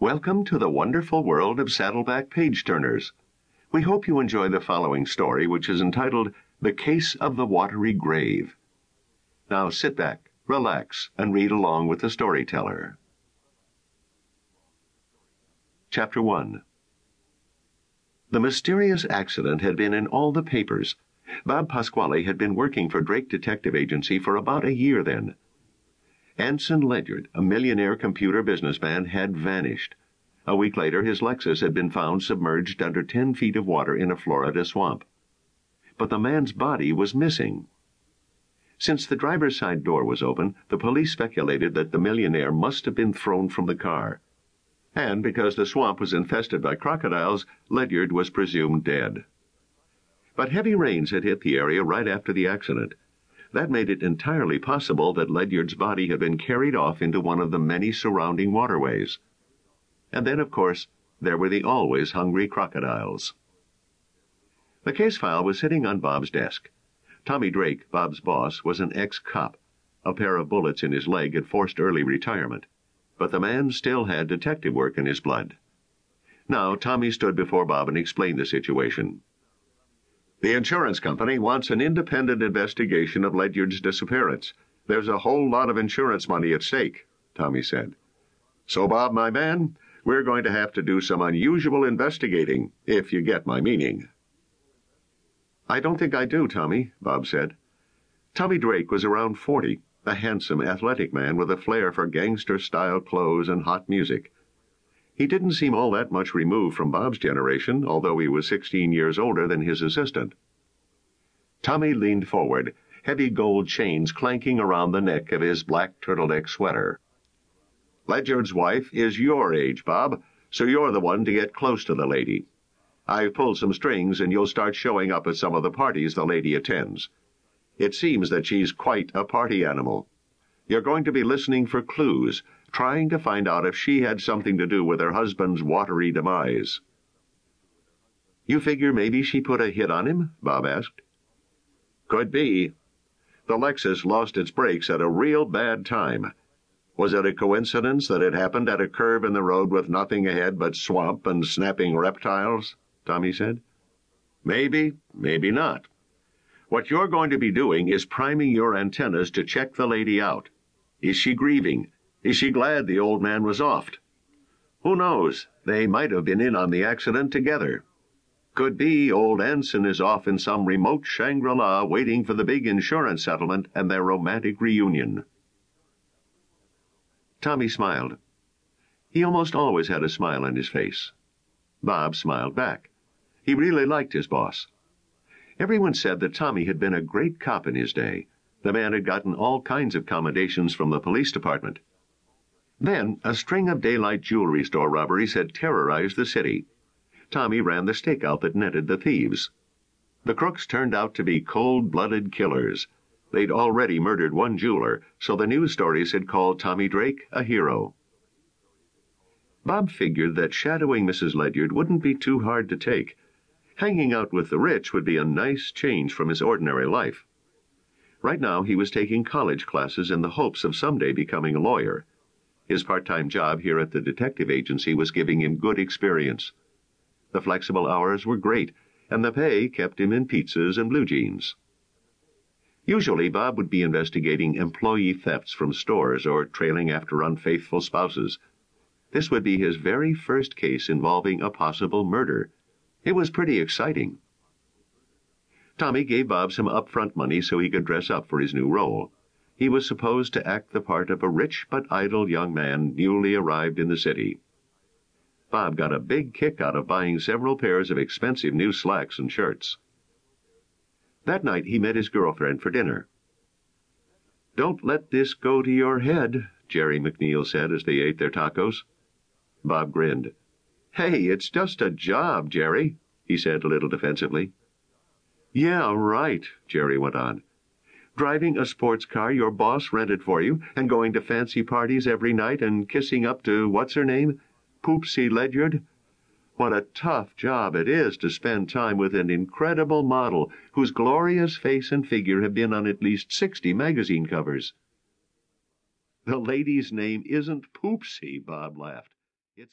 Welcome to the wonderful world of Saddleback Page Turners. We hope you enjoy the following story, which is entitled The Case of the Watery Grave. Now sit back, relax, and read along with the storyteller. Chapter 1 The mysterious accident had been in all the papers. Bob Pasquale had been working for Drake Detective Agency for about a year then. Anson Ledyard, a millionaire computer businessman, had vanished. A week later, his Lexus had been found submerged under 10 feet of water in a Florida swamp. But the man's body was missing. Since the driver's side door was open, the police speculated that the millionaire must have been thrown from the car. And because the swamp was infested by crocodiles, Ledyard was presumed dead. But heavy rains had hit the area right after the accident. That made it entirely possible that Ledyard's body had been carried off into one of the many surrounding waterways. And then, of course, there were the always hungry crocodiles. The case file was sitting on Bob's desk. Tommy Drake, Bob's boss, was an ex-cop. A pair of bullets in his leg had forced early retirement. But the man still had detective work in his blood. Now Tommy stood before Bob and explained the situation. The insurance company wants an independent investigation of Ledyard's disappearance. There's a whole lot of insurance money at stake, Tommy said. So, Bob, my man, we're going to have to do some unusual investigating, if you get my meaning. I don't think I do, Tommy, Bob said. Tommy Drake was around forty, a handsome, athletic man with a flair for gangster style clothes and hot music. He didn't seem all that much removed from Bob's generation, although he was 16 years older than his assistant. Tommy leaned forward, heavy gold chains clanking around the neck of his black turtleneck sweater. Ledyard's wife is your age, Bob, so you're the one to get close to the lady. I've pulled some strings, and you'll start showing up at some of the parties the lady attends. It seems that she's quite a party animal. You're going to be listening for clues, trying to find out if she had something to do with her husband's watery demise. You figure maybe she put a hit on him? Bob asked. Could be. The Lexus lost its brakes at a real bad time. Was it a coincidence that it happened at a curve in the road with nothing ahead but swamp and snapping reptiles? Tommy said. Maybe, maybe not. What you're going to be doing is priming your antennas to check the lady out. Is she grieving? Is she glad the old man was off? Who knows? They might have been in on the accident together. Could be old Anson is off in some remote Shangri La waiting for the big insurance settlement and their romantic reunion. Tommy smiled. He almost always had a smile on his face. Bob smiled back. He really liked his boss. Everyone said that Tommy had been a great cop in his day. The man had gotten all kinds of commendations from the police department. Then a string of daylight jewelry store robberies had terrorized the city. Tommy ran the stakeout that netted the thieves. The crooks turned out to be cold-blooded killers. They'd already murdered one jeweler, so the news stories had called Tommy Drake a hero. Bob figured that shadowing Mrs. Ledyard wouldn't be too hard to take. Hanging out with the rich would be a nice change from his ordinary life. Right now he was taking college classes in the hopes of someday becoming a lawyer. His part-time job here at the detective agency was giving him good experience. The flexible hours were great, and the pay kept him in pizzas and blue jeans. Usually, Bob would be investigating employee thefts from stores or trailing after unfaithful spouses. This would be his very first case involving a possible murder. It was pretty exciting. Tommy gave Bob some upfront money so he could dress up for his new role. He was supposed to act the part of a rich but idle young man newly arrived in the city. Bob got a big kick out of buying several pairs of expensive new slacks and shirts. That night he met his girlfriend for dinner. Don't let this go to your head, Jerry McNeil said as they ate their tacos. Bob grinned. Hey, it's just a job, Jerry, he said a little defensively. Yeah, right, Jerry went on driving a sports car your boss rented for you, and going to fancy parties every night and kissing up to what's her name? Poopsie Ledyard? What a tough job it is to spend time with an incredible model whose glorious face and figure have been on at least 60 magazine covers. The lady's name isn't Poopsie, Bob laughed.